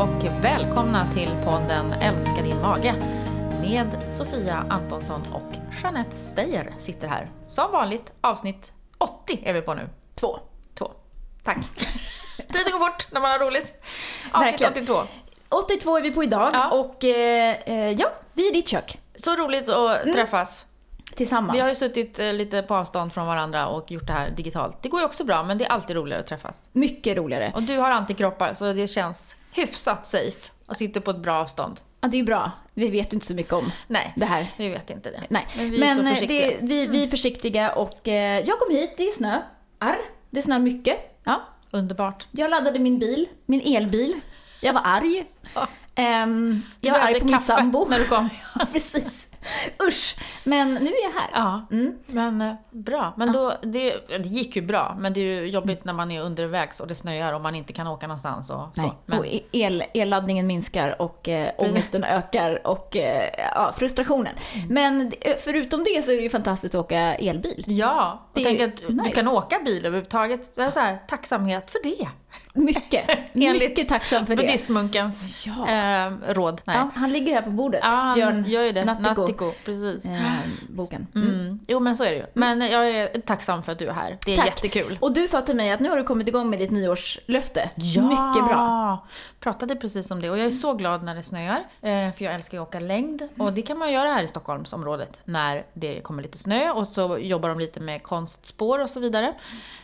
och välkomna till podden Älska din mage med Sofia Antonsson och Jeanette Steyer sitter här. Som vanligt, avsnitt 80 är vi på nu. Två. Två. Tack. Tiden går fort när man har roligt. Avsnitt Verkligen. 82. 82 är vi på idag Ja. och eh, eh, ja, vi är i ditt kök. Så roligt att träffas. Tillsammans. Vi har ju suttit eh, lite på avstånd från varandra och gjort det här digitalt. Det går ju också bra, men det är alltid roligare att träffas. Mycket roligare. Och du har antikroppar, så det känns hyfsat safe och sitter på ett bra avstånd. Ja, det är ju bra. Vi vet ju inte så mycket om Nej, det här. vi vet inte det. Nej. Men vi är så eh, försiktiga. det, vi, vi är försiktiga och eh, jag kom hit, det är snö. Arr. Det snöar mycket. Ja. Underbart. Jag laddade min bil, min elbil. Jag var arg. Ja. Ehm, jag var arg på min kaffe sambo. när du kom. Ja, precis. Usch. Men nu är jag här. Ja, Mm. men eh, bra. Men då, det, det gick ju bra, men det är ju jobbigt när man är undervägs och det snöar och man inte kan åka någonstans och Nej. så. Men, Och e- el, elladdningen minskar och eh, ångesten ökar och eh, ja, frustrationen. Mm. Men eh, förutom det så är det ju fantastiskt att åka elbil. ja, och tänk att du nice. kan åka bil överhuvudtaget. Det är så här, tacksamhet för det. Mycket. Enligt mycket tacksam för det. Buddhistmunkens Ja. eh, råd. Ja, han ligger här på bordet, Ja, Björn gör ju det. Nattiko. Nattiko, precis. Eh, boken. Mm. Mm. Jo, men så är det ju. Men jag är tacksam för att du är här. Det är Tack. jättekul. Och du sa till mig att nu har du kommit igång med ditt nyårslöfte. Mycket bra. Pratade precis om det och jag är så glad när det snöar. eh, För jag älskar ju att åka längd. Och det kan man göra här i Stockholmsområdet när det kommer lite snö och så jobbar de lite med konstspår och så vidare.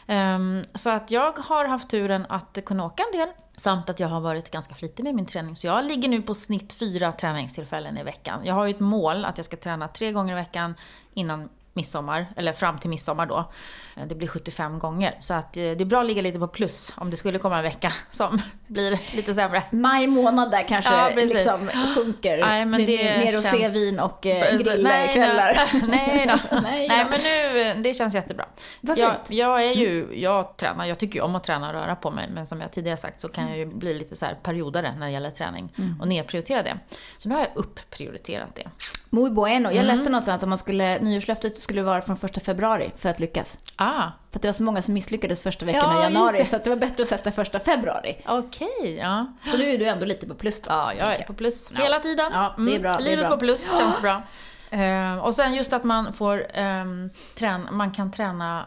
Ehm, så att jag har haft turen att kunna åka en del. Samt att jag har varit ganska flitig med min träning. Så jag ligger nu på snitt fyra träningstillfällen i veckan. Jag har ju ett mål att jag ska träna tre gånger i veckan innan midsommar, eller fram till midsommar då. Eh, Det blir 75 gånger. Så att eh, det är bra att ligga lite på plus om det skulle komma en vecka som blir lite sämre. Maj månad där kanske Ja, liksom sjunker. Nej, men det mer mer känns- rosévin och eh, Precis. grillkvällar. Nej, nej då. Nej, men nu, det känns jättebra. Vad Jag, fint. jag är ju, jag tränar, jag tycker ju om att träna och röra på mig, men som jag tidigare sagt så kan jag ju bli lite så här periodare när det gäller träning Mm. och nedprioritera det. Så nu har jag upprioriterat det. Muy bueno. Mm. Jag läste någonstans att man skulle, nyårslöftet skulle vara från första februari för att lyckas. Ah, För att det var så många som misslyckades första veckan Ja, i januari, så att det var bättre att sätta första februari. okej, ja. Så nu är du ändå lite på plus då. Ja, jag är på plus Ja. hela tiden. Ja, det är bra, det är Livet bra. på plus känns bra. Eh, och sen just att man får um, träna, man kan träna,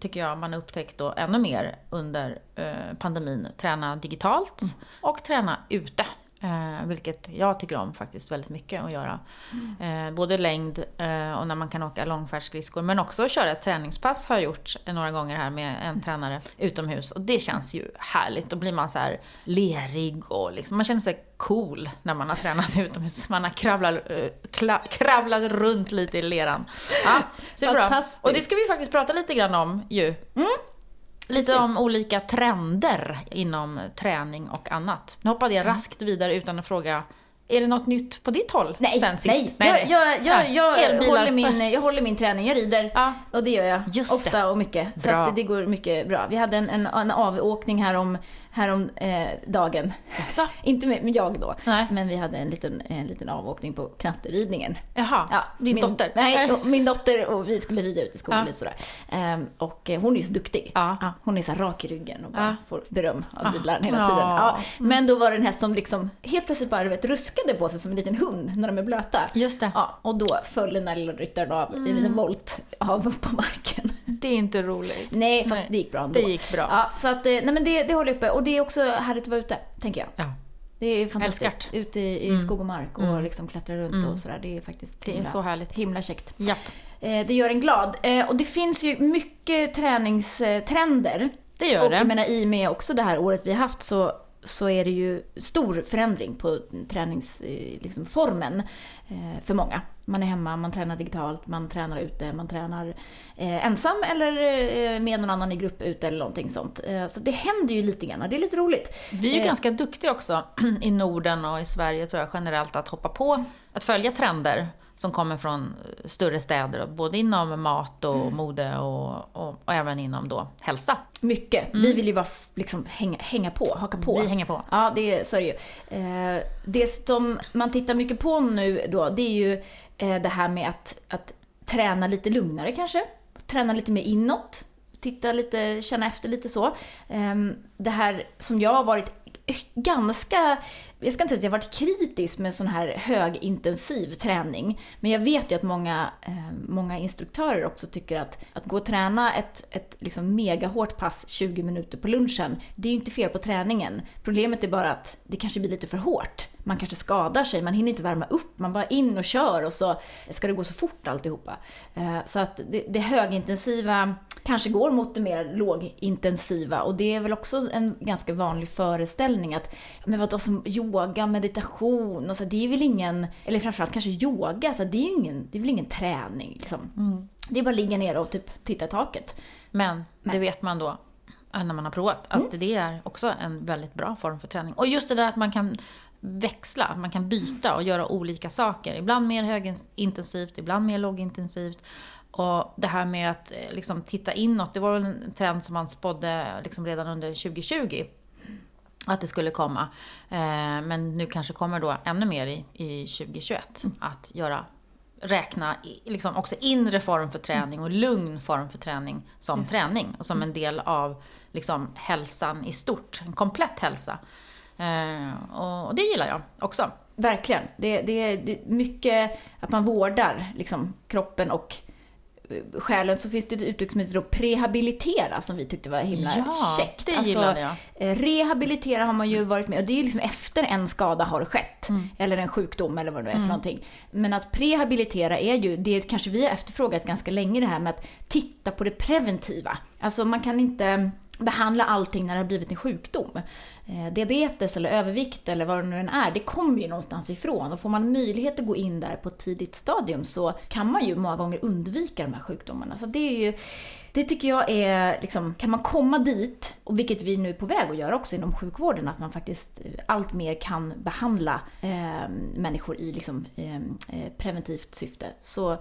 tycker jag man har upptäckt då ännu mer under eh, pandemin, träna digitalt Mm. och träna ute. Eh, vilket jag tycker om faktiskt väldigt mycket att göra. Mm. Eh, både längd eh, och när man kan åka långfärdsskridskor. Men också att köra ett träningspass har jag gjort några gånger här med en tränare utomhus. Och det känns ju härligt. Då blir man så här lerig och liksom, man känner sig cool när man har tränat utomhus. Man har kravlat, eh, kla, kravlat runt lite i leran. Ja, så det är bra. Och det ska vi faktiskt prata lite grann om ju. Lite Precis. om olika trender inom träning och annat. Nu hoppade jag raskt vidare utan att fråga, är det något nytt på ditt håll Nej, sen sist? nej. Jag, jag, jag, Nej. jag, Elbilar. håller min, jag håller min träning, jag rider. Ja. Och det gör jag Just ofta det. och mycket. Så att det går mycket bra. Vi hade en, en, en avåkning här om, här om eh, dagen. Jaså? Inte med, med jag då, Nej. men vi hade en liten, en liten avåkning på knatteridningen. Jaha, Ja, din min, dotter? Nej, min dotter och vi skulle rida ut i skogen Ja. lite sådär. Ehm, och eh, hon är ju så duktig. Ja. hon är så rak i ryggen och bara Ja. får beröm av Ah. ridläraren hela Ja. tiden. Ja. Men då var det en häst som liksom helt plötsligt bara vet, ruskade på sig som en liten hund när de är blöta. Just det. Ja, och då föll den där lilla ryttaren av i en liten volt av upp på marken. Det är inte roligt. Nej, fast Nej, det gick bra ändå. Det gick bra. Ja, så att, eh, nej men det, det håller uppe. Och det är också härligt att vara ute, tänker jag. Ja. Det är fantastiskt. Ute i, i skog och mark och Mm. liksom klättra runt Mm. och sådär. Det är faktiskt Det är himla, så härligt. himla käckt. Japp. Eh, det gör en glad. Eh, och det finns ju mycket träningstrender. Det gör och det. jag menar i och med också det här året vi har haft så, så är det ju stor förändring på träningsformen liksom, formen, eh, för många. Man är hemma, man tränar digitalt, man tränar ute, man tränar eh, ensam eller eh, med någon annan i grupp ute eller någonting sånt. Eh, så det händer ju lite grann, det är lite roligt. Vi är ju Eh. ganska duktiga också i Norden och i Sverige tror jag generellt att hoppa på, att följa trender som kommer från större städer, både inom mat och Mm. mode och, och, och även inom då hälsa. Mycket. Vi vill ju bara liksom hänga, hänga på, haka på. Mm. Vi hänger på. Ja, det, så är det ju. Eh, det som man tittar mycket på nu då, det är ju eh, det här med att, att träna lite lugnare kanske. Träna lite mer inåt. Titta lite, känna efter lite så. Eh, det här som jag har varit ganska, jag ska inte säga att jag varit kritisk med sån här högintensiv träning. Men jag vet ju att många, eh, många instruktörer också tycker att, att gå och träna ett, ett liksom megahårt pass 20 minuter på lunchen, det är ju inte fel på träningen. Problemet är bara att det kanske blir lite för hårt man kanske skadar sig, man hinner inte värma upp, man bara in och kör och så ska det gå så fort alltihopa. Eh, så att det, det högintensiva kanske går mot det mer lågintensiva och det är väl också en ganska vanlig föreställning att men vadå som yoga, meditation och så, det är väl ingen, eller framförallt kanske yoga, så det är ju ingen, det är väl ingen träning liksom. Mm. Det är bara att ligga ner och typ titta i taket. Men, Men. det vet man då när man har provat, att mm. det är också en väldigt bra form för träning. Och just det där att man kan växla, man kan byta och göra olika saker. Ibland mer högintensivt, ibland mer lågintensivt. Och det här med att eh, liksom, titta inåt, det var en trend som man spådde liksom, redan under 2020 att det skulle komma. Eh, men nu kanske kommer då ännu mer i, i 2021. Mm. Att göra, räkna liksom också inre form för träning och lugn form för träning som träning. Och som en del av liksom, hälsan i stort. En komplett hälsa. Eh, och det gillar jag också. Verkligen. Det, det, det är mycket att man vårdar liksom, kroppen och eh, själen så finns det ett uttryck som heter då prehabilitera som vi tyckte var himla ja, käckt. det gillade jag. Alltså, rehabilitera har man ju varit med och det är ju liksom efter en skada har skett. Mm. Eller en sjukdom eller vad det nu är för mm. någonting. Men att prehabilitera är ju, det kanske vi har efterfrågat ganska länge det här med att titta på det preventiva. Alltså man kan inte behandla allting när det har blivit en sjukdom. Eh, diabetes eller övervikt eller vad det nu än är, det kommer ju någonstans ifrån. Och får man möjlighet att gå in där på ett tidigt stadium så kan man ju många gånger undvika de här sjukdomarna. Så det är ju, det tycker jag är, liksom, kan man komma dit, och vilket vi nu är på väg att göra också inom sjukvården, att man faktiskt eh, allt mer kan behandla eh, människor i liksom, ehm, eh, preventivt syfte. Så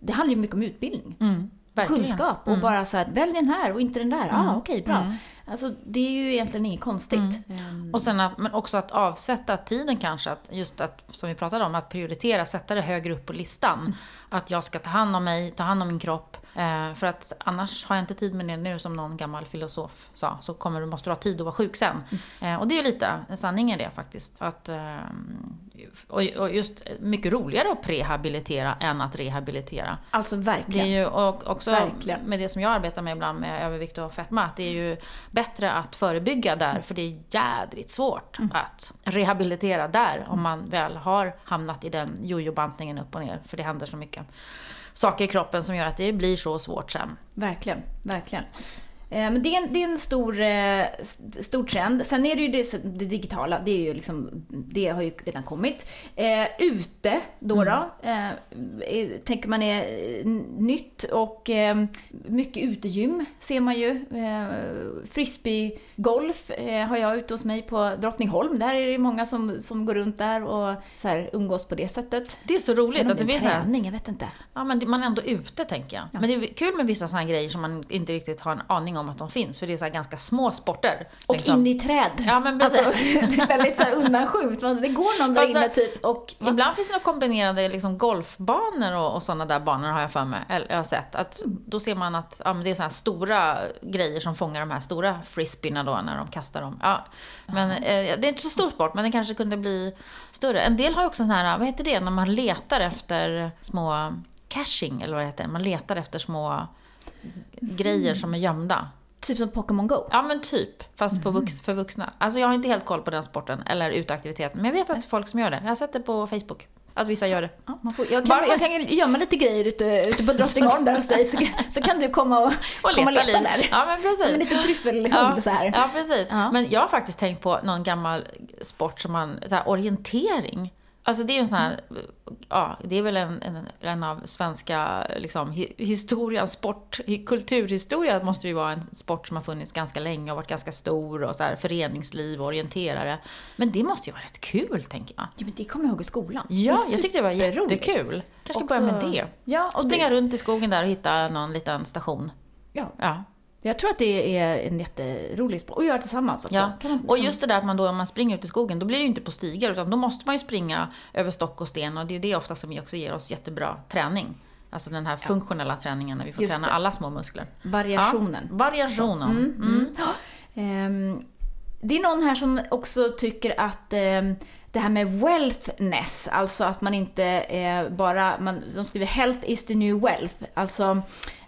det handlar ju mycket om utbildning. Mm. Verkligen. kunskap och mm. bara så att välj den här och inte den där. Mm. Ah, okej, okay, bra. Mm. Alltså det är ju egentligen inget konstigt. Mm. Och sen men också att avsätta tiden kanske, att just att, som vi pratade om, att prioritera, sätta det högre upp på listan. Mm. Att jag ska ta hand om mig, ta hand om min kropp. Eh, för att annars har jag inte tid med det nu, som någon gammal filosof sa, så kommer du, måste du ha tid att vara sjuk sen. Mm. Eh, och det är lite sanning i det faktiskt. Att, eh, och, och, just mycket roligare att prehabilitera än att rehabilitera. Alltså verkligen. Det är ju och också verkligen. med det som jag arbetar med ibland med övervikt och fetma, att det är ju bättre att förebygga där, för det är jädrigt svårt mm. att rehabilitera där om man väl har hamnat i den jojobantningen upp och ner, för det händer så mycket saker i kroppen som gör att det blir så svårt sen. Verkligen, verkligen. Eh, men det är en, det är en stor, eh, stor trend. Sen är det ju det, det, digitala, det, är ju liksom, det har ju redan kommit. Eh, ute då, mm. då eh, tänker man är nytt och eh, mycket utegym ser man ju. Eh, Frisbeegolf eh, har jag ute hos mig på Drottningholm. Där är det många som, som går runt där och så här, umgås på det sättet. Det är så roligt att det finns träning, jag vet inte. Ja, men man är ändå ute tänker jag. Ja. Men det är kul med vissa sådana grejer som man inte riktigt har en aning om att de finns, för det är så ganska små sporter. Och liksom. in i träd. Ja, men alltså, det är väldigt så undanskymt. Det går någon där inne typ och... Ibland finns det några kombinerade liksom, golfbanor och, och sådana där banor har jag för mig, eller jag har sett. Att, då ser man att ja, det är sådana stora grejer som fångar de här stora frisbeerna då när de kastar dem. Ja, men eh, det är inte så stor sport, men det kanske kunde bli större. En del har ju också sån här, vad heter det, när man letar efter små caching, eller vad det heter. Man letar efter små grejer som är gömda. Typ som Pokémon Go? Ja men typ, fast på vux, för vuxna. Alltså jag har inte helt koll på den sporten, eller uteaktiviteten. Men jag vet att folk som gör det. Jag har sett det på Facebook. Att vissa gör det. Ja, man får, jag, kan, Bara, jag kan gömma lite grejer ute, ute på Drottningholm där hos dig, så, så kan du komma och, och komma leta, leta där. Ja, men precis. Som en liten tryffelhund ja, så här. Ja, precis. Ja. Men jag har faktiskt tänkt på någon gammal sport som man, så här, orientering. Alltså det är ju en sån här, ja, det är väl en, en, en av svenska liksom, historien, sport, kulturhistoria måste ju vara en sport som har funnits ganska länge och varit ganska stor och så här, föreningsliv och orienterare. Men det måste ju vara rätt kul, tänker jag. Ja, men det kommer jag ihåg i skolan. Ja, jag tyckte det var jättekul. Kanske Också, börja med det. Ja, och Springa det... runt i skogen där och hitta någon liten station. Ja. ja. Jag tror att det är en jätterolig sport. Och göra tillsammans också. Ja. Man, och just det där att man då, om man springer ut i skogen, då blir det ju inte på stigar, utan då måste man ju springa över stock och sten. Och det är det ofta som också ger oss jättebra träning. Alltså den här funktionella träningen när vi får just träna det. alla små muskler. Variationen. Ja. Variationen. Mm, mm. Mm. Um, Det är någon här som också tycker att eh, det här med wealthness, alltså att man inte eh, bara, man, de skriver health is the new wealth, alltså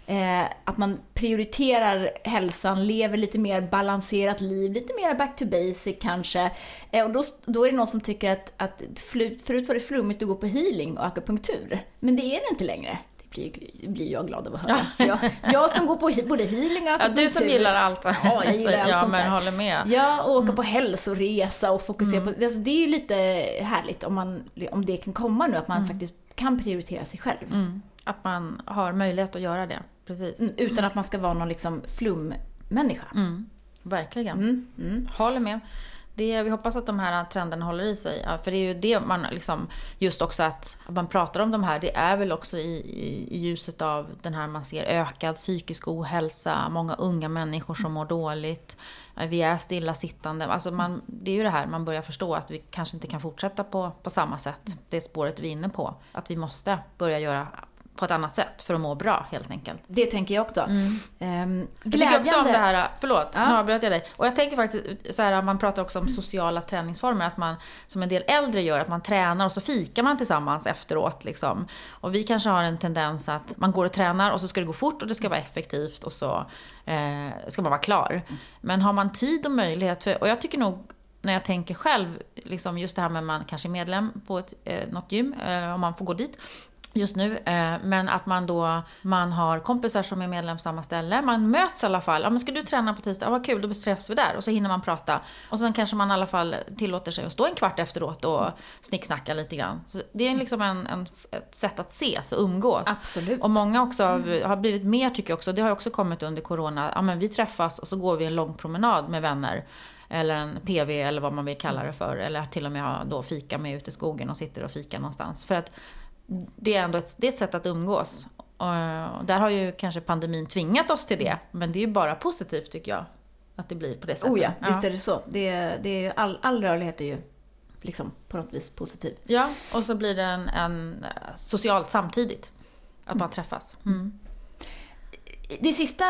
eh, att man prioriterar hälsan, lever lite mer balanserat liv, lite mer back to basic kanske. Eh, och då, då är det någon som tycker att, att förut var det flummigt att gå på healing och akupunktur, men det är det inte längre blir, blir jag glad av att höra. Jag, jag som går på både healing och akupunktur. Ja, du som gillar allt. Ja, jag gillar allt ja, sånt men där. håller med. Ja, och åka Mm. på hälsoresa och fokusera på... Alltså, det är ju lite härligt om, man, om det kan komma nu, att man faktiskt kan prioritera sig själv. Mm. Att man har möjlighet att göra det. Precis. Mm, Utan att man ska vara någon liksom flummänniska. Mm. Verkligen. Mm, mm. Håller med. Det, vi hoppas att de här trenderna håller i sig. Ja, För det är ju det man liksom, just också att, man pratar om de här, det är väl också i, i, i ljuset av den här man ser ökad psykisk ohälsa, många unga människor som mår dåligt, eh, vi är stillasittande. Alltså man, det är ju det här, man börjar förstå att vi kanske inte kan fortsätta på, på samma sätt, det spåret vi är inne på. Att vi måste börja göra på ett annat sätt för att må bra helt enkelt. Det tänker jag också. Ehm, Mm. Jag tycker också om det här, förlåt, Ja. nu avbröt jag dig. Och jag tänker faktiskt så här, man pratar också om sociala träningsformer, att man som en del äldre gör, att man tränar och så fikar man tillsammans efteråt. Liksom. Och vi kanske har en tendens att man går och tränar och så ska det gå fort och det ska vara effektivt och så eh, ska man vara klar. Men har man tid och möjlighet, för, och jag tycker nog när jag tänker själv, liksom just det här med att man kanske är medlem på ett, eh, något gym, eh, om man får gå dit, just nu. Eh, men att man då man har kompisar som är medlem på samma ställe. Man möts i alla fall. Ja, men ska du träna på tisdag? Ja, vad kul, då träffas vi där. Och så hinner man prata. Och sen kanske man i alla fall tillåter sig att stå en kvart efteråt och snicksnacka lite grann. Så det är liksom en, en, ett sätt att ses och umgås. Absolut. Och många också har- har blivit mer tycker jag också, det har också kommit under corona, ja men vi träffas och så går vi en lång promenad med vänner. Eller en PV eller vad man vill kalla det för. Eller till och med då fika med ute i skogen och sitter och fika någonstans. För att det är ändå ett, det är ett sätt att umgås. Och där har ju kanske pandemin tvingat oss till det. Men det är ju bara positivt tycker jag. Att det blir på det sättet. Oh ja, visst är det så. Det, det är ju all, all rörlighet är ju liksom på något vis positiv. Ja, och så blir det en, en eh, socialt samtidigt. Att man träffas. Mm. Det sista,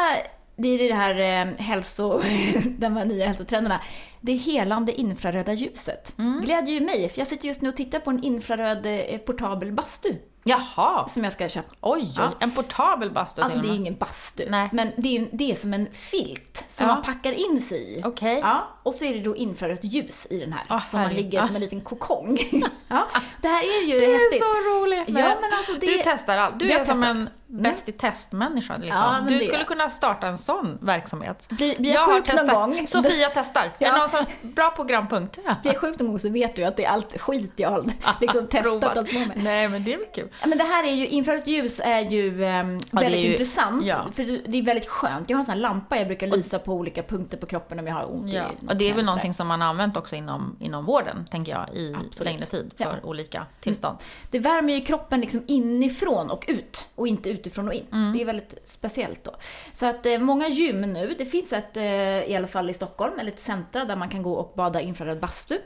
det är det här eh, hälso, de här nya hälsotrenderna. Det helande infraröda ljuset. Glädjer ju mig, för jag sitter just nu och tittar på en infraröd eh, portabel bastu Jaha! som jag ska köpa. Oj, Ja. en portabel bastu Alltså det är ju ingen bastu, Nej. men det är, det är som en filt som Ja. man packar in sig i. Okej. Ja, och så är det då infrarött ljus i den här, Ah, som man ligger Ah. som en liten kokong. ja, det här är ju Det är häftigt. så roligt! Ja, men alltså det... Du testar allt. Du Jag är har som testat. en bäst i test-människa. Liksom. Ja, du det- skulle kunna starta en sån verksamhet. Blir, blir jag jag har sjuk någon testat. gång, Sofia testar. Är Ja. det någon som... Bra programpunkt. Ja. blir jag sjuk någon gång så vet du att det är allt skit jag har liksom testat Provat. allt på med. Nej, men det är väl kul. Ja, men det här är ju, infrarött ljus är ju ehm, Ja, väldigt ju- intressant. ja. För det är väldigt skönt. Jag har en sån här lampa jag brukar lysa på olika punkter på kroppen om jag har ont Ja. i Och det är väl någonting som man har använt också inom, inom vården, tänker jag, i Absolut. längre tid för olika tillstånd. Det värmer ju kroppen liksom inifrån och ut och inte utifrån och in. Mm. Det är väldigt speciellt då. Så att eh, många gym nu, det finns ett eh, i alla fall i Stockholm, eller ett centra där man kan gå och bada infraröd bastu.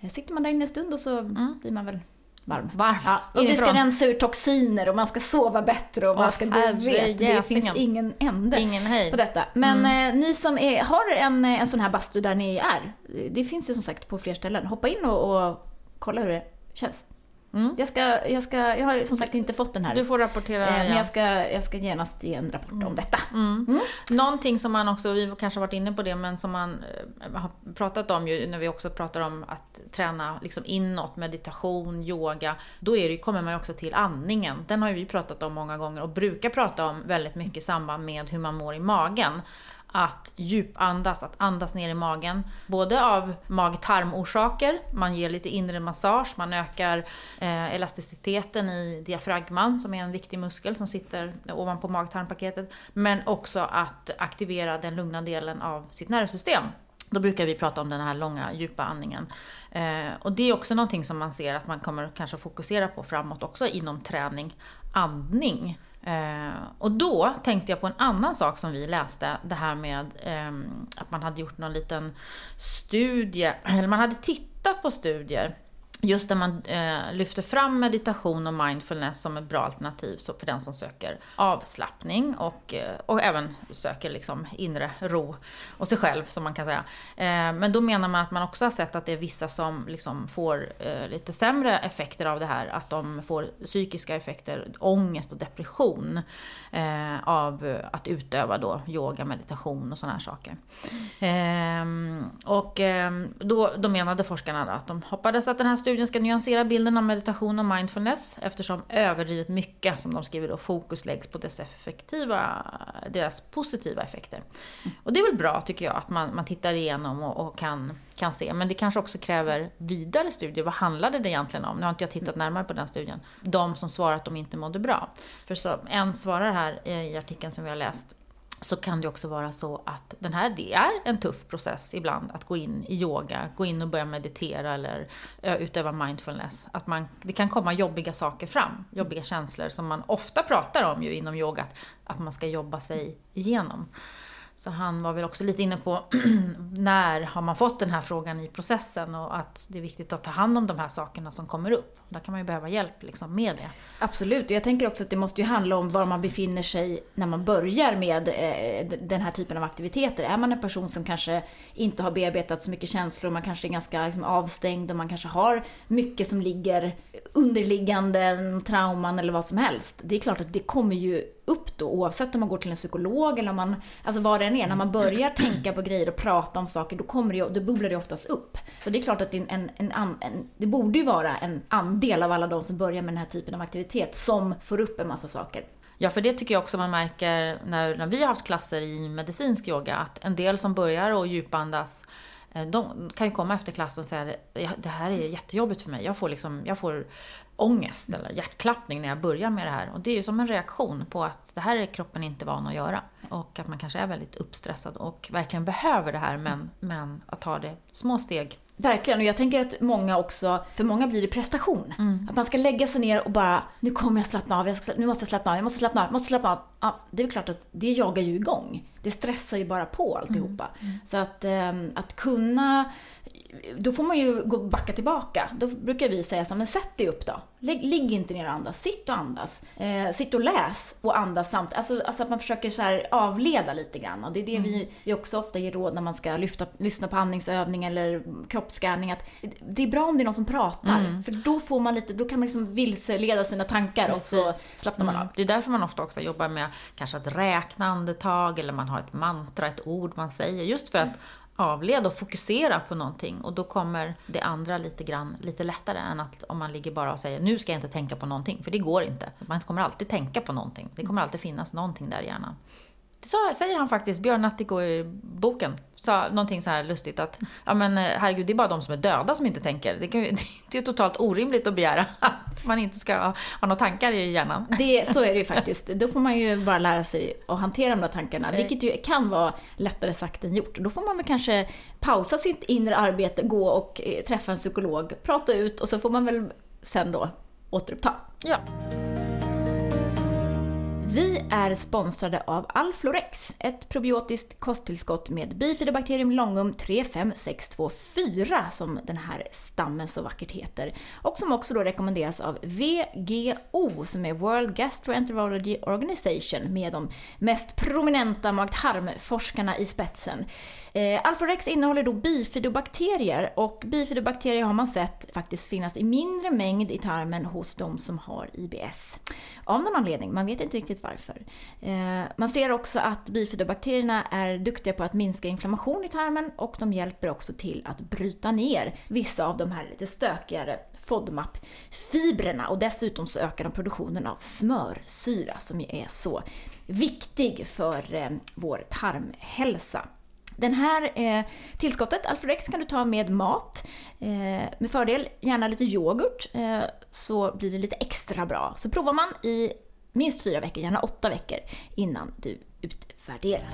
Eh, Sitter man där inne en stund och så blir man väl varm. Varm. Ja, och det ska Inifrån. rensa ur toxiner och man ska sova bättre och man ska, du vet, det finns ingen ände Ingen på detta. Men eh, ni som är, har en, eh, en sån här bastu där ni är, det finns ju som sagt på fler ställen. Hoppa in och, och kolla hur det känns. Mm. Jag, ska, jag, ska, jag har som sagt inte fått den här. Du får rapportera. eh, men ja. jag ska, jag ska genast ge en rapport om detta. Mm. Någonting som man också, vi kanske har varit inne på det, men som man eh, har pratat om ju när vi också pratar om att träna liksom inåt, meditation, yoga. Då är det, kommer man ju också till andningen. Den har ju vi pratat om många gånger och brukar prata om väldigt mycket i samband med hur man mår i magen. Att djupandas, att andas ner i magen. Både av mag-tarmorsaker, man ger lite inre massage, man ökar eh, elasticiteten i diafragman som är en viktig muskel som sitter ovanpå mag-tarmpaketet. Men också att aktivera den lugna delen av sitt nervsystem. Då brukar vi prata om den här långa djupa andningen. Eh, och det är också någonting som man ser att man kommer kanske fokusera på framåt också inom träning, andning. Eh, och då tänkte jag på en annan sak som vi läste, det här med eh, att man hade gjort någon liten studie, eller man hade tittat på studier just där man eh, lyfter fram meditation och mindfulness som ett bra alternativ för den som söker avslappning och, eh, och även söker liksom inre ro och sig själv som man kan säga. Eh, men då menar man att man också har sett att det är vissa som liksom får eh, lite sämre effekter av det här, att de får psykiska effekter, ångest och depression eh, av att utöva då yoga, meditation och sådana här saker. Ehm, och ehm, då, då menade forskarna att de hoppades att den här studien ska nyansera bilden av meditation och mindfulness eftersom överdrivet mycket, som de skriver då, fokus läggs på dess effektiva, deras positiva effekter. Och det är väl bra tycker jag att man, man tittar igenom och, och kan, kan se. Men det kanske också kräver vidare studier. Vad handlade det egentligen om? Nu har inte jag tittat närmare på den studien. De som svarar att de inte mådde bra. För så, en svarar här i artikeln som vi har läst så kan det också vara så att den här, det är en tuff process ibland att gå in i yoga, gå in och börja meditera eller utöva mindfulness. Att man, det kan komma jobbiga saker fram, jobbiga känslor som man ofta pratar om ju inom yoga, att, att man ska jobba sig igenom. Så han var väl också lite inne på när har man fått den här frågan i processen och att det är viktigt att ta hand om de här sakerna som kommer upp. Där kan man ju behöva hjälp liksom med det. Absolut, och jag tänker också att det måste ju handla om var man befinner sig när man börjar med eh, den här typen av aktiviteter. Är man en person som kanske inte har bearbetat så mycket känslor, man kanske är ganska liksom, avstängd och man kanske har mycket som ligger underliggande, trauman eller vad som helst. Det är klart att det kommer ju upp då oavsett om man går till en psykolog eller om man, alltså vad det än är. När man börjar tänka på grejer och prata om saker då, kommer det, då bubblar det oftast upp. Så det är klart att det, en, en, en, det borde ju vara en andel av alla de som börjar med den här typen av aktivitet som får upp en massa saker. Ja, för det tycker jag också man märker när, när vi har haft klasser i medicinsk yoga, att en del som börjar och djupandas Eh, de kan ju komma efter klassen och säga det här är jättejobbigt för mig. Jag får, liksom, jag får ångest eller hjärtklappning när jag börjar med det här. Och det är ju som en reaktion på att det här är kroppen inte van att göra. Och att man kanske är väldigt uppstressad och verkligen behöver det här men, men att ta det små steg Verkligen, och jag tänker att många också, för många blir det prestation. Mm. Att man ska lägga sig ner och bara, nu kommer jag slappna av, jag ska, nu måste jag slappna av, jag måste slappna av, måste slappna av. Ja, det är klart att det jagar ju igång. Det stressar ju bara på alltihopa. Mm. Mm. Så att, ähm, att kunna då får man ju gå backa tillbaka. Då brukar vi säga så men sätt dig upp då. Ligg, ligg inte ner och andas, sitt och andas. Eh, sitt och läs och andas samtidigt. Alltså, alltså, att man försöker så avleda lite grann. Och det är det mm. vi, vi också ofta ger råd när man ska lyfta, lyssna på andningsövning eller kroppsskanning. Att det är bra om det är någon som pratar. Mm. För då får man lite, då kan man liksom vilseleda sina tankar Precis. och så slappnar man mm. av. Det är därför man ofta också jobbar med kanske att räkna andetag eller man har ett mantra, ett ord man säger. Just för att avleda och fokusera på någonting och då kommer det andra lite grann lite lättare än att om man ligger bara och säger nu ska jag inte tänka på någonting, för det går inte. Man kommer alltid tänka på någonting. Det kommer alltid finnas någonting där i hjärnan. Det säger han faktiskt, Björn Nattiko i boken sa någonting så här lustigt att ja men eh, herregud, det är bara de som är döda som inte tänker. Det, kan ju, det är ju totalt orimligt att begära att man inte ska ha, ha några tankar i hjärnan. Det, så är det ju faktiskt. Då får man ju bara lära sig att hantera de där tankarna, eh. vilket ju kan vara lättare sagt än gjort. Då får man väl kanske pausa sitt inre arbete, gå och eh, träffa en psykolog, prata ut och så får man väl sen då återuppta. Ja. Vi är sponsrade av Alflorex, ett probiotiskt kosttillskott med bifidobakterium longum 35624 som den här stammen så vackert heter. Och som också då rekommenderas av VGO som är World Gastroenterology Organization med de mest prominenta mag-tarmforskarna i spetsen. Eh, Alforex innehåller då bifidobakterier och bifidobakterier har man sett faktiskt finnas i mindre mängd i tarmen hos de som har IBS. Av någon anledning, man vet inte riktigt varför. Eh, man ser också att bifidobakterierna är duktiga på att minska inflammation i tarmen och de hjälper också till att bryta ner vissa av de här lite stökigare FODMAP-fibrerna och dessutom så ökar de produktionen av smörsyra som ju är så viktig för eh, vår tarmhälsa. Den här eh, tillskottet, Alfrex, kan du ta med mat. Eh, med fördel gärna lite yoghurt, eh, så blir det lite extra bra. Så provar man i minst fyra veckor, gärna åtta veckor, innan du utvärderar.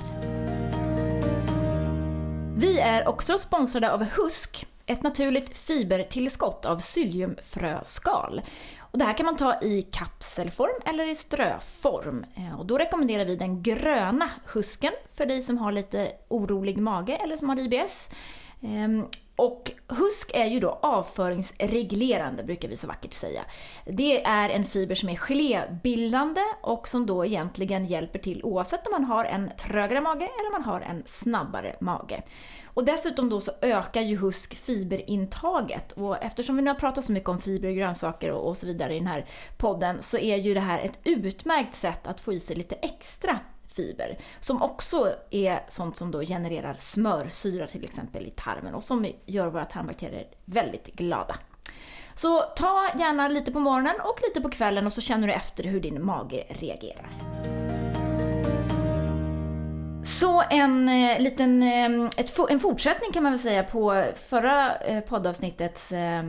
Vi är också sponsrade av Husk, ett naturligt fibertillskott av psylliumfröskal. Och det här kan man ta i kapselform eller i ströform. Eh, och då rekommenderar vi den gröna husken för dig som har lite orolig mage eller som har IBS. Ehm, och husk är ju då avföringsreglerande, brukar vi så vackert säga. Det är en fiber som är gelébildande och som då egentligen hjälper till oavsett om man har en trögare mage eller om man har en snabbare mage. Och dessutom då så ökar ju husk fiberintaget. Och eftersom vi nu har pratat så mycket om fiber och grönsaker och, och så vidare i den här podden så är ju det här ett utmärkt sätt att få i sig lite extra fiber. Som också är sånt som då genererar smörsyra till exempel i tarmen och som gör våra tarmbakterier väldigt glada. Så ta gärna lite på morgonen och lite på kvällen och så känner du efter hur din mage reagerar. Så en eh, liten eh, ett, en fortsättning kan man väl säga på förra eh, poddavsnittets eh,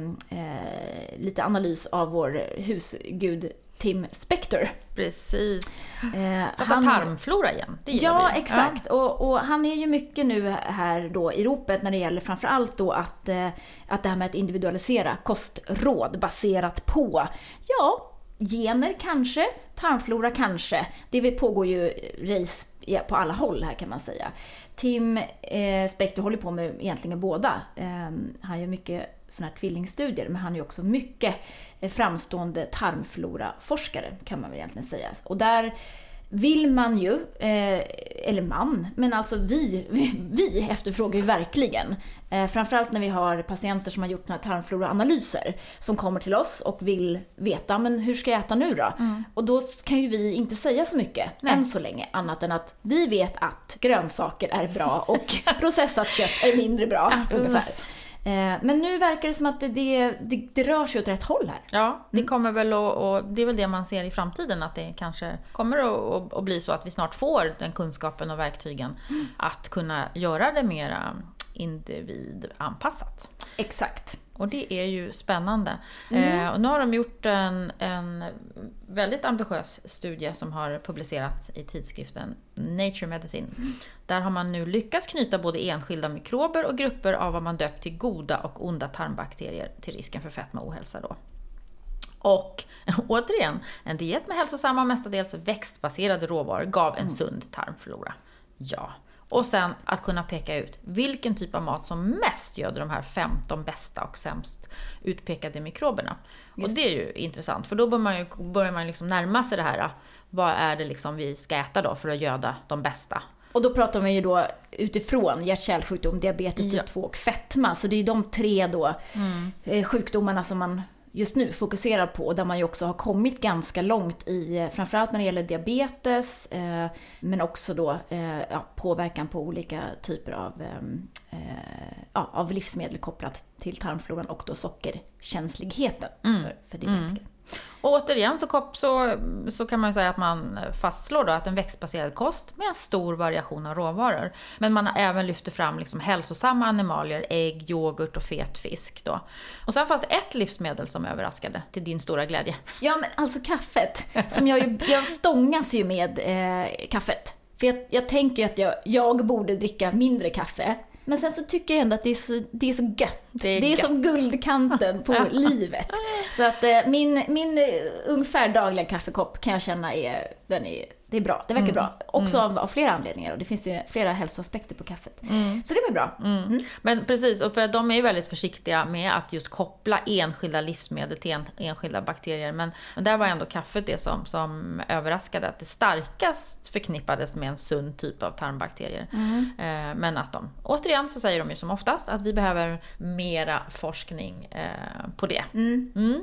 lite analys av vår husgud Tim Spector. Precis. Eh, han, tarmflora igen, det Ja, vi. exakt. Ja. Och, och, han är ju mycket nu här då i ropet när det gäller framförallt då att, eh, att det här med att individualisera kostråd baserat på, ja, gener kanske, tarmflora kanske. Det pågår ju race på alla håll här kan man säga. Tim eh, Spector håller på med egentligen båda. Eh, han gör mycket såna här tvillingstudier, men han är också mycket eh, framstående tarmfloraforskare kan man väl egentligen säga. Och där vill man ju, eh, eller man, men alltså vi, vi, vi efterfrågar ju verkligen. Eh, framförallt när vi har patienter som har gjort tarmfloraanalyser som kommer till oss och vill veta, men hur ska jag äta nu då? Mm. Och då kan ju vi inte säga så mycket Nej. än så länge, annat än att vi vet att grönsaker är bra och processat kött är mindre bra. Ja, men nu verkar det som att det, det, det, det, rör sig åt rätt håll här. Ja, det mm. kommer väl att, och det är väl det man ser i framtiden, att det kanske kommer att, att bli så att vi snart får den kunskapen och verktygen mm. att kunna göra det mera individanpassat. Exakt. Och det är ju spännande. Mm. Eh, och nu har de gjort en, en väldigt ambitiös studie som har publicerats i tidskriften Nature Medicine. Mm. Där har man nu lyckats knyta både enskilda mikrober och grupper av vad man döpt till goda och onda tarmbakterier till risken för fetma och ohälsa. Då. Och återigen, en diet med hälsosamma och mestadels växtbaserade råvaror gav en mm. sund tarmflora. Ja, och sen att kunna peka ut vilken typ av mat som mest göder de här 15 bästa och sämst utpekade mikroberna. Just. Och det är ju intressant, för då börjar man ju börjar man liksom närma sig det här. Vad är det liksom vi ska äta då för att göda de bästa? Och då pratar man ju då utifrån hjärt-kärlsjukdom, diabetes typ 2 och fetma. Så det är ju de tre då mm. Eh, sjukdomarna som man just nu fokuserar på, där man ju också har kommit ganska långt i, eh, framförallt när det gäller diabetes, eh, men också då eh, ja, påverkan på olika typer av, ehm, eh, ja, av livsmedel kopplat till tarmfloran och då sockerkänsligheten mm. för, för diabetiker. Mm. Och återigen så, så, så kan man säga att man fastslår då att en växtbaserad kost med en stor variation av råvaror. Men man har även lyft fram liksom hälsosamma animalier, ägg, yoghurt och fet fisk. Då. Och sen fanns det ett livsmedel som överraskade, till din stora glädje. Ja, men alltså kaffet. Som jag, ju, jag stångas ju med eh, kaffet. För jag, jag tänker att jag, jag borde dricka mindre kaffe. Men sen så tycker jag ändå att det är så, det är så gött. Det är, det är som guldkanten på livet. Så att eh, min, min eh, ungefär dagliga kaffekopp kan jag känna är, den är det är bra, det verkar mm. bra. Också mm. av, av, flera anledningar och det finns ju flera hälsoaspekter på kaffet. Mm. Så det var bra. Mm. Mm. Men precis, och för de är ju väldigt försiktiga med att just koppla enskilda livsmedel till en, enskilda bakterier. Men, men där var ändå kaffet det som, som överraskade, att det starkast förknippades med en sund typ av tarmbakterier. Mm. Eh, men att de, återigen så säger de ju som oftast att vi behöver mera forskning eh, på det.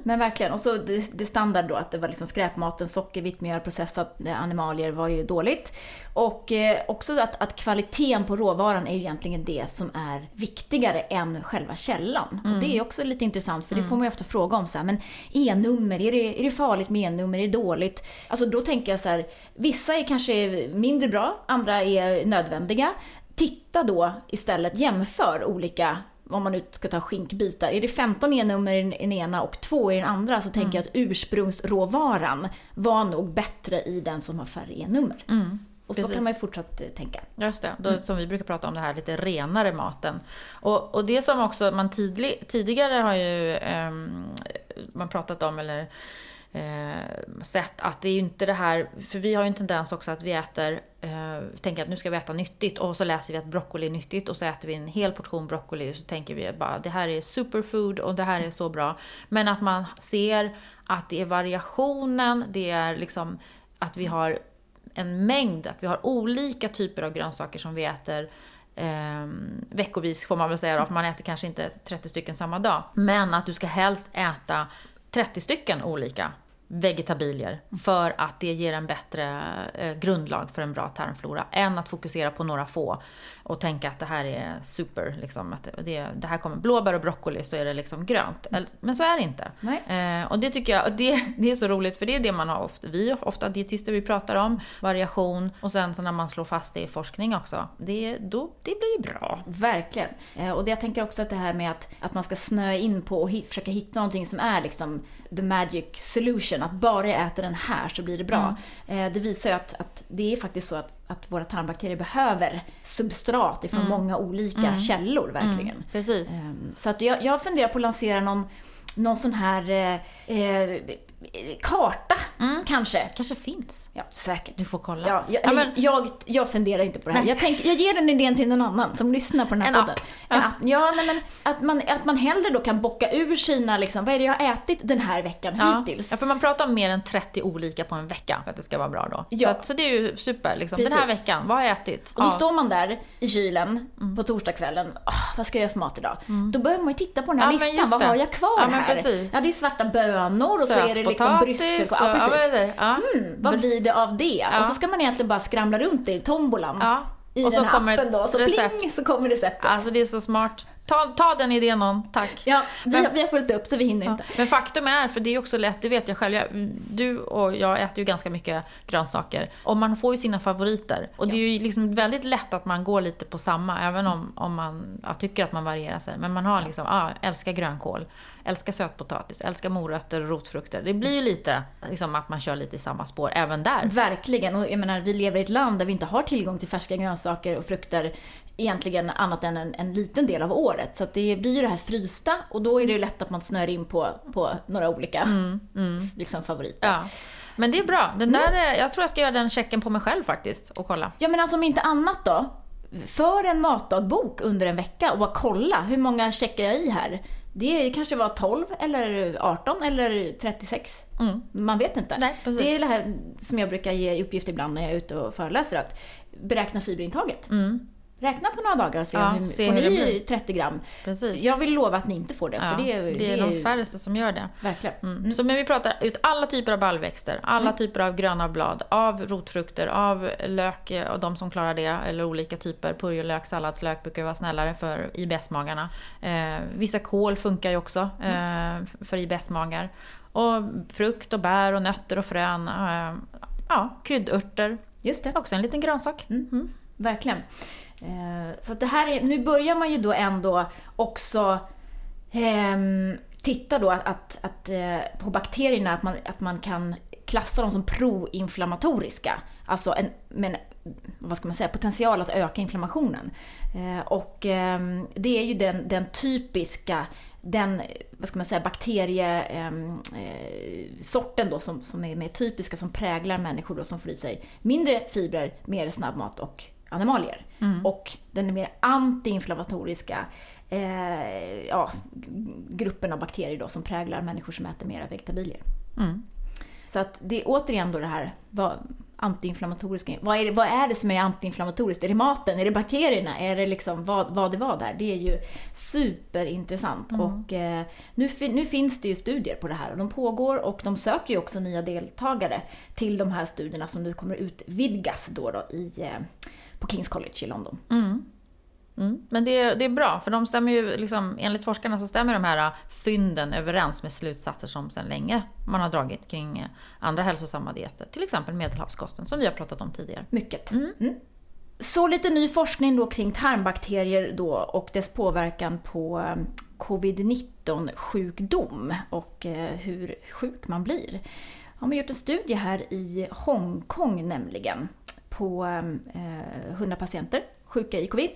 Men verkligen, och så det, det standard då att det var liksom skräpmaten, socker, vitt mjöl, processat animalier var ju dåligt. Och eh, också att, att kvaliteten på råvaran är ju egentligen det som är viktigare än själva källan. Mm. Och det är också lite intressant för det mm. får man ju ofta fråga om så här, men E-nummer, är det, är det farligt med E-nummer, är det dåligt? Alltså då tänker jag så här, vissa är kanske mindre bra, andra är nödvändiga. Titta då istället, jämför olika om man nu ska ta skinkbitar, är det 15 E-nummer i den ena och 2 i den andra så tänker mm. jag att ursprungsråvaran var nog bättre i den som har färre E-nummer. Mm. Och så kan man ju fortsatt eh, tänka. Just det, då, mm. som vi brukar prata om det här lite renare maten. Och, och det som också man tidlig, tidigare har ju eh, man pratat om, eller eh, sett att det är ju inte det här, för vi har ju en tendens också att vi äter eh, tänker att nu ska vi äta nyttigt och så läser vi att broccoli är nyttigt och så äter vi en hel portion broccoli och så tänker vi bara det här är superfood och det här är så bra. Men att man ser att det är variationen, det är liksom att vi har en mängd, att vi har olika typer av grönsaker som vi äter eh, veckovis får man väl säga då, för man äter kanske inte 30 stycken samma dag. Men att du ska helst äta 30 stycken olika vegetabilier för att det ger en bättre eh, grundlag för en bra tarmflora än att fokusera på några få och tänka att det här är super, liksom, att det, det här kommer blåbär och broccoli så är det liksom grönt. Men så är det inte. Eh, och det tycker jag, det, det är så roligt för det är det man har ofta, vi ofta dietister vi pratar om, variation och sen så när man slår fast det i forskning också, det, då, det blir ju bra. Verkligen. Eh, och det, jag tänker också att det här med att, att man ska snöa in på och hit, försöka hitta någonting som är liksom the magic solution, att bara jag äter den här så blir det bra. Mm. Eh, det visar ju att, att det är faktiskt så att att våra tarmbakterier behöver substrat ifrån mm. många olika mm. källor verkligen. Mm. Precis. Ehm, så att jag, jag funderar på att lansera någon, någon sån här eh, eh karta, mm. kanske. Kanske finns. Ja, säkert. Du får kolla. Ja, jag, ja, men... jag, jag funderar inte på det här. Jag, tänk, jag ger den idén till någon annan som lyssnar på den här en podden. App. En app. Ja, nej, men att man, att man hellre då kan bocka ur sina, liksom, vad är det jag har ätit den här veckan ja. hittills? Ja, för man pratar om mer än 30 olika på en vecka för att det ska vara bra då. Ja. Så, att, så det är ju super. Liksom. Den här veckan, vad har jag ätit? Och då ja. står man där i kylen mm. på torsdagskvällen. Oh, vad ska jag göra för mat idag? Mm. Då börjar man ju titta på den här listan. Vad har jag kvar här? Precis. Ja, det är svarta bönor och så är det liksom Bryssel så, ja, precis. Ja. Hmm, vad blir det av det? Och så ska man egentligen bara skramla runt i tombolan. I och den här appen då, så recept. pling så kommer receptet. Alltså det är så smart. Ta, ta den idén någon, tack. Ja, vi, men, vi har fullt upp så vi hinner ja. inte. Men faktum är, för det är också lätt, det vet jag själv, jag, du och jag äter ju ganska mycket grönsaker. Och man får ju sina favoriter. Och det är ju liksom väldigt lätt att man går lite på samma, även om, om man ja, tycker att man varierar sig. Men man har liksom, ja, älskar grönkål, älskar sötpotatis, älskar morötter och rotfrukter. Det blir ju lite liksom att man kör lite i samma spår även där. Verkligen, och jag menar vi lever i ett land där vi inte har tillgång till färska grönsaker och frukter egentligen annat än en, en liten del av året. Så det blir ju det här frysta och då är det ju lätt att man snör in på, på några olika mm, mm. Liksom, favoriter. Ja. Men det är bra. Den där, mm. Jag tror jag ska göra den checken på mig själv faktiskt och kolla. Ja men alltså om inte annat då. För en matdagbok under en vecka och bara kolla, hur många checkar jag i här? Det kanske var 12 eller 18 eller 36. Mm. Man vet inte. Nej, det är det här som jag brukar ge uppgift ibland när jag är ute och föreläser, att beräkna fiberintaget. Mm. Räkna på några dagar och se, ja, hur, se får hur ni 30 gram. Precis. Jag vill lova att ni inte får det. Ja, för det, det, det är de färreste som gör det. Verkligen. Mm. Mm. Så men vi pratar ut alla typer av baljväxter, alla mm. typer av gröna blad, av rotfrukter, av lök och de som klarar det, eller olika typer. Purjolök, salladslök brukar vara snällare för IBS-magarna. Eh, vissa kål funkar ju också eh, för IBS-magar. Och frukt och bär och nötter och frön. Eh, ja, kryddörter. Just det. Också en liten grönsak. Mm. mm. Verkligen. Eh, så det här är, nu börjar man ju då ändå också eh, titta då att, att, att eh, på bakterierna, att man, att man kan klassa dem som proinflammatoriska. Alltså en, men, vad ska man säga, potential att öka inflammationen. Eh, och eh, det är ju den, den typiska den vad ska man säga, bakteriesorten ehm, eh, då som, som är mer typiska, som präglar människor då, som får i sig mindre fibrer, mer snabbmat och animalier. Mm. Och den mer antiinflammatoriska eh, ja, gruppen av bakterier då, som präglar människor som äter mera vegetabilier. Mm. Så att det är återigen då det här vad, antiinflammatoriska. Vad är, det, vad är det som är antiinflammatoriskt? Är det maten? Är det bakterierna? Är det liksom vad, vad det var där? Det är ju superintressant. Mm. Och eh, nu, nu finns det ju studier på det här och de pågår och de söker ju också nya deltagare till de här studierna som nu kommer utvidgas då, då i eh, på Kings College i London. Mm. Mm. Men det, det är bra, för de stämmer ju, liksom, enligt forskarna så stämmer de här fynden överens med slutsatser som sedan länge man har dragit kring andra hälsosamma dieter. Till exempel medelhavskosten, som vi har pratat om tidigare. Mycket. Mm. Mm. Så lite ny forskning då kring tarmbakterier då och dess påverkan på eh, covid-19 sjukdom och hur sjuk man blir. Har man gjort en studie här i Hongkong nämligen på 100 eh, patienter sjuka i covid.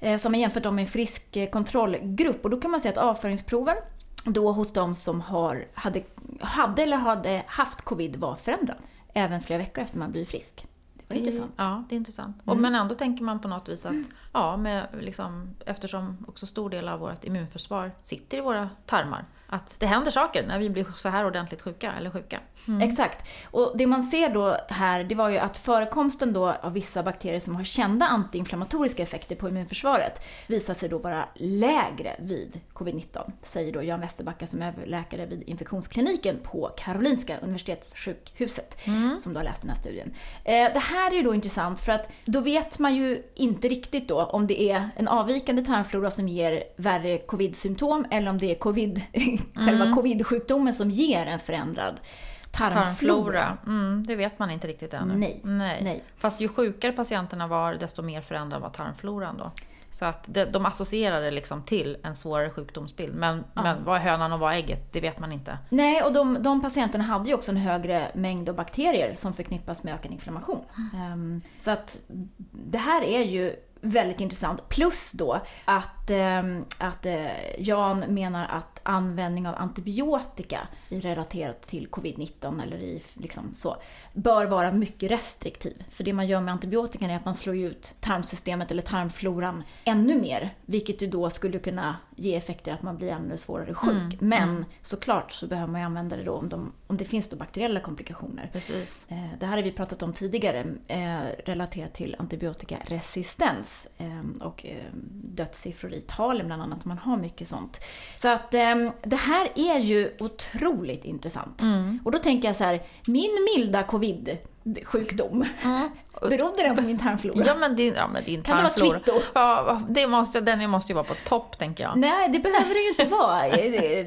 Eh, som har jämfört dem med en frisk eh, kontrollgrupp. Och då kan man säga att avföringsproven då hos de som har, hade, hade eller hade haft covid var förändrad. Även flera veckor efter man blivit frisk. Vad intressant. Ja, det är intressant. Och, Mm. men ändå tänker man på något vis att, ja, med, liksom, eftersom också stor del av vårt immunförsvar sitter i våra tarmar, att det händer saker när vi blir så här ordentligt sjuka eller sjuka. Exakt. Och det man ser då här, det var ju att förekomsten då av vissa bakterier som har kända antiinflammatoriska effekter på immunförsvaret visar sig då vara lägre vid covid-19, säger då Jan Westerbacka som är överläkare vid infektionskliniken på Karolinska Universitetssjukhuset, som då har läst den här studien. Eh, det här är ju då intressant för att då vet man ju inte riktigt då om det är en avvikande tarmflora som ger värre covid-symptom eller om det är covid, själva covid-sjukdomen som ger en förändrad tarmflora. Tarmflora, mm, det vet man inte riktigt ännu. Nej, Nej. nej. Fast ju sjukare patienterna var, desto mer förändrad var tarmfloran då. Så att de, de associerar det liksom till en svårare sjukdomsbild. Men, men vad är hönan och vad är ägget, det vet man inte. Nej, och de, de patienterna hade ju också en högre mängd av bakterier som förknippas med ökad inflammation. Ehm, så att det här är ju väldigt intressant. Plus då att, ehm, att eh, Jan menar att användning av antibiotika relaterat till covid-19 eller i liksom så, bör vara mycket restriktiv. För det man gör med antibiotikan är att man slår ut tarmsystemet eller tarmfloran ännu mer. Vilket ju då skulle kunna ge effekter att man blir ännu svårare sjuk. Men såklart så behöver man ju använda det då om, de, om det finns då bakteriella komplikationer. Precis. Eh, Det här har vi pratat om tidigare, eh, relaterat till antibiotikaresistens eh, och dödssiffror i Italien bland annat. Man har mycket sånt. Så att det här är ju otroligt intressant. Och då tänker jag så här, min milda covid-sjukdom, berodde den på min tarmflora? Ja men din, ja, men din Kan det vara tarmflora. kvitto? Ja, det måste, den måste ju vara på topp tänker jag. Nej, det behöver det ju inte vara.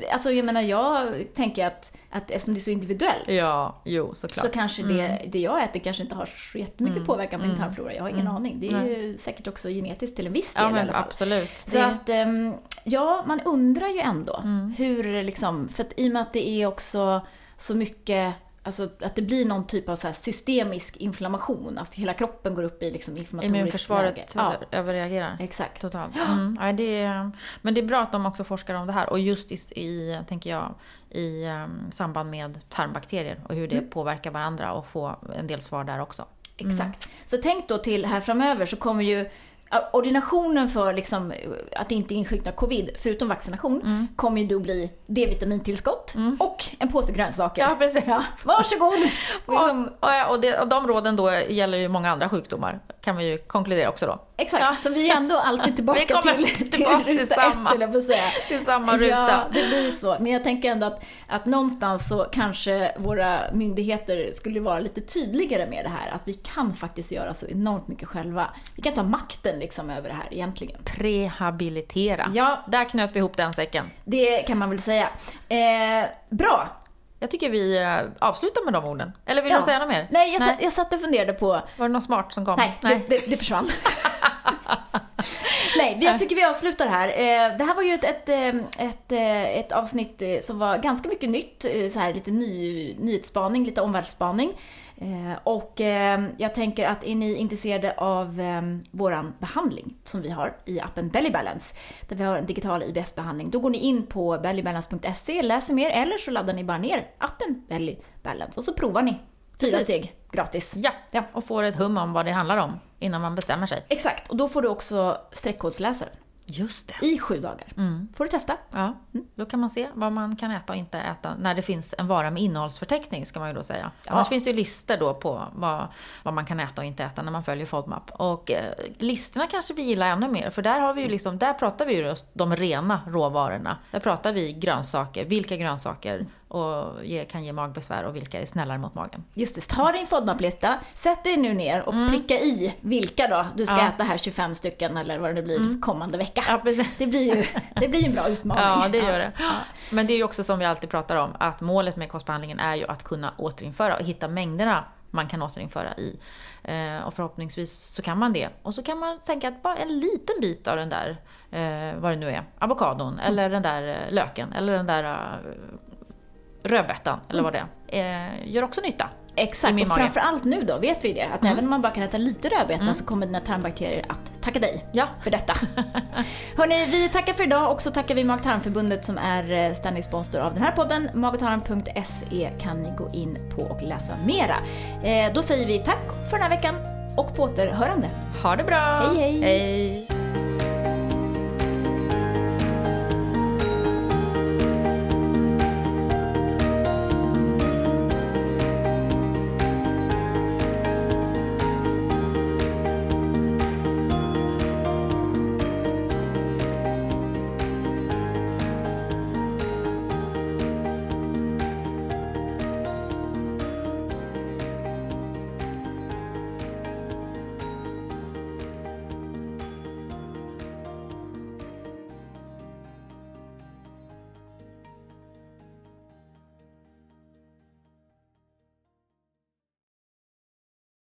Alltså jag menar, jag tänker att, att eftersom det är så individuellt Ja, jo såklart. så kanske det, det jag äter kanske inte har så jättemycket påverkan på min tarmflora. Jag har ingen aning. Det är ju säkert också genetiskt till en viss del ja i men alla fall. absolut. Så Det- att, ehm, ja, man undrar ju ändå Mm. hur liksom, för att i och med att det är också så mycket Alltså att det blir någon typ av så systemisk inflammation, att hela kroppen går upp i liksom inflammatoriskt läge. Immunförsvaret Ja, överreagerar. exakt. Totalt. Mm. Ja, det är, men det är bra att de också forskar om det här och just i, i tänker jag, i um, samband med tarmbakterier och hur det Mm. påverkar varandra och få en del svar där också. Exakt. Så tänk då till här framöver så kommer ju ordinationen för liksom, att inte insjukna covid, förutom vaccination, Mm. kommer ju då bli D-vitamintillskott och en påse grönsaker. Ja, precis. Ja, varsågod! Och liksom, Och, och, det, och de råden då gäller ju många andra sjukdomar, kan vi ju konkludera också då. exakt, Ja. så vi är ändå alltid tillbaka kommer till, tillbaka till ruta samma. ett, jag säga. Till samma ruta. Ja, det blir så. Men jag tänker ändå att, att någonstans så kanske våra myndigheter skulle vara lite tydligare med det här. Att vi kan faktiskt göra så enormt mycket själva. Vi kan ta makten liksom över det här egentligen. Prehabilitera. Ja, Där knöt vi ihop den säcken. det kan man väl säga. Eh, bra! Jag tycker vi eh, avslutar med de orden. Eller vill Ja. du säga något mer? Nej, jag, Nej. Satt, jag satt och funderade på... Var det något smart som kom? Nej, Det, det, det försvann. Nej, jag tycker vi avslutar här. Eh, Det här var ju ett, ett, eh, ett, ett avsnitt som var ganska mycket nytt, så här lite ny, nyhetsspaning, lite omvärldsspaning. Eh, Och eh, jag tänker att är ni intresserade av eh, våran behandling som vi har i appen Belly Balance, där vi har en digital IBS-behandling, då går ni in på bellybalance.se, läser mer eller så laddar ni bara ner appen Belly Balance och så provar ni. Fyra Precis. steg gratis. Ja, Ja. och får ett hum om vad det handlar om innan man bestämmer sig. Exakt, och då får du också streckkodsläsare Just det. i sju dagar. Får du testa. Ja, då kan man se vad man kan äta och inte äta när det finns en vara med innehållsförteckning ska man ju då säga. Annars finns det ju listor då på vad, vad man kan äta och inte äta när man följer FODMAP. Och eh, listorna kanske vi gillar ännu mer för där har vi ju liksom, där pratar vi ju just de rena råvarorna. Där pratar vi grönsaker, vilka grönsaker och ge, kan ge magbesvär och vilka är snällare mot magen. Just det, ta din FODMAP-lista, sätt dig nu ner och pricka i vilka då du ska Ja. äta här 25 stycken eller vad det nu blir kommande vecka. Ja. Det blir ju det blir en bra utmaning. Ja, det gör det. Men det är ju också som vi alltid pratar om, att målet med kostbehandlingen är ju att kunna återinföra och hitta mängderna man kan återinföra i. Eh, och förhoppningsvis så kan man det. Och så kan man tänka att bara en liten bit av den där, eh, vad det nu är, avokadon eller den där eh, löken eller den där rödbetan eller vad det är, eh, gör också nytta. Exakt, och framförallt nu då vet vi det. Att även om man bara kan äta lite rödbeta Mm. så kommer dina tarmbakterier att tacka dig Ja. för detta. Hörni, vi tackar för idag och så tackar vi Mag-tarmförbundet som är eh, standing sponsor av den här podden. Magotarm.se kan ni gå in på och läsa mera. Eh, då säger vi tack för den här veckan och på återhörande. Ha det bra! Hej, hej. hej.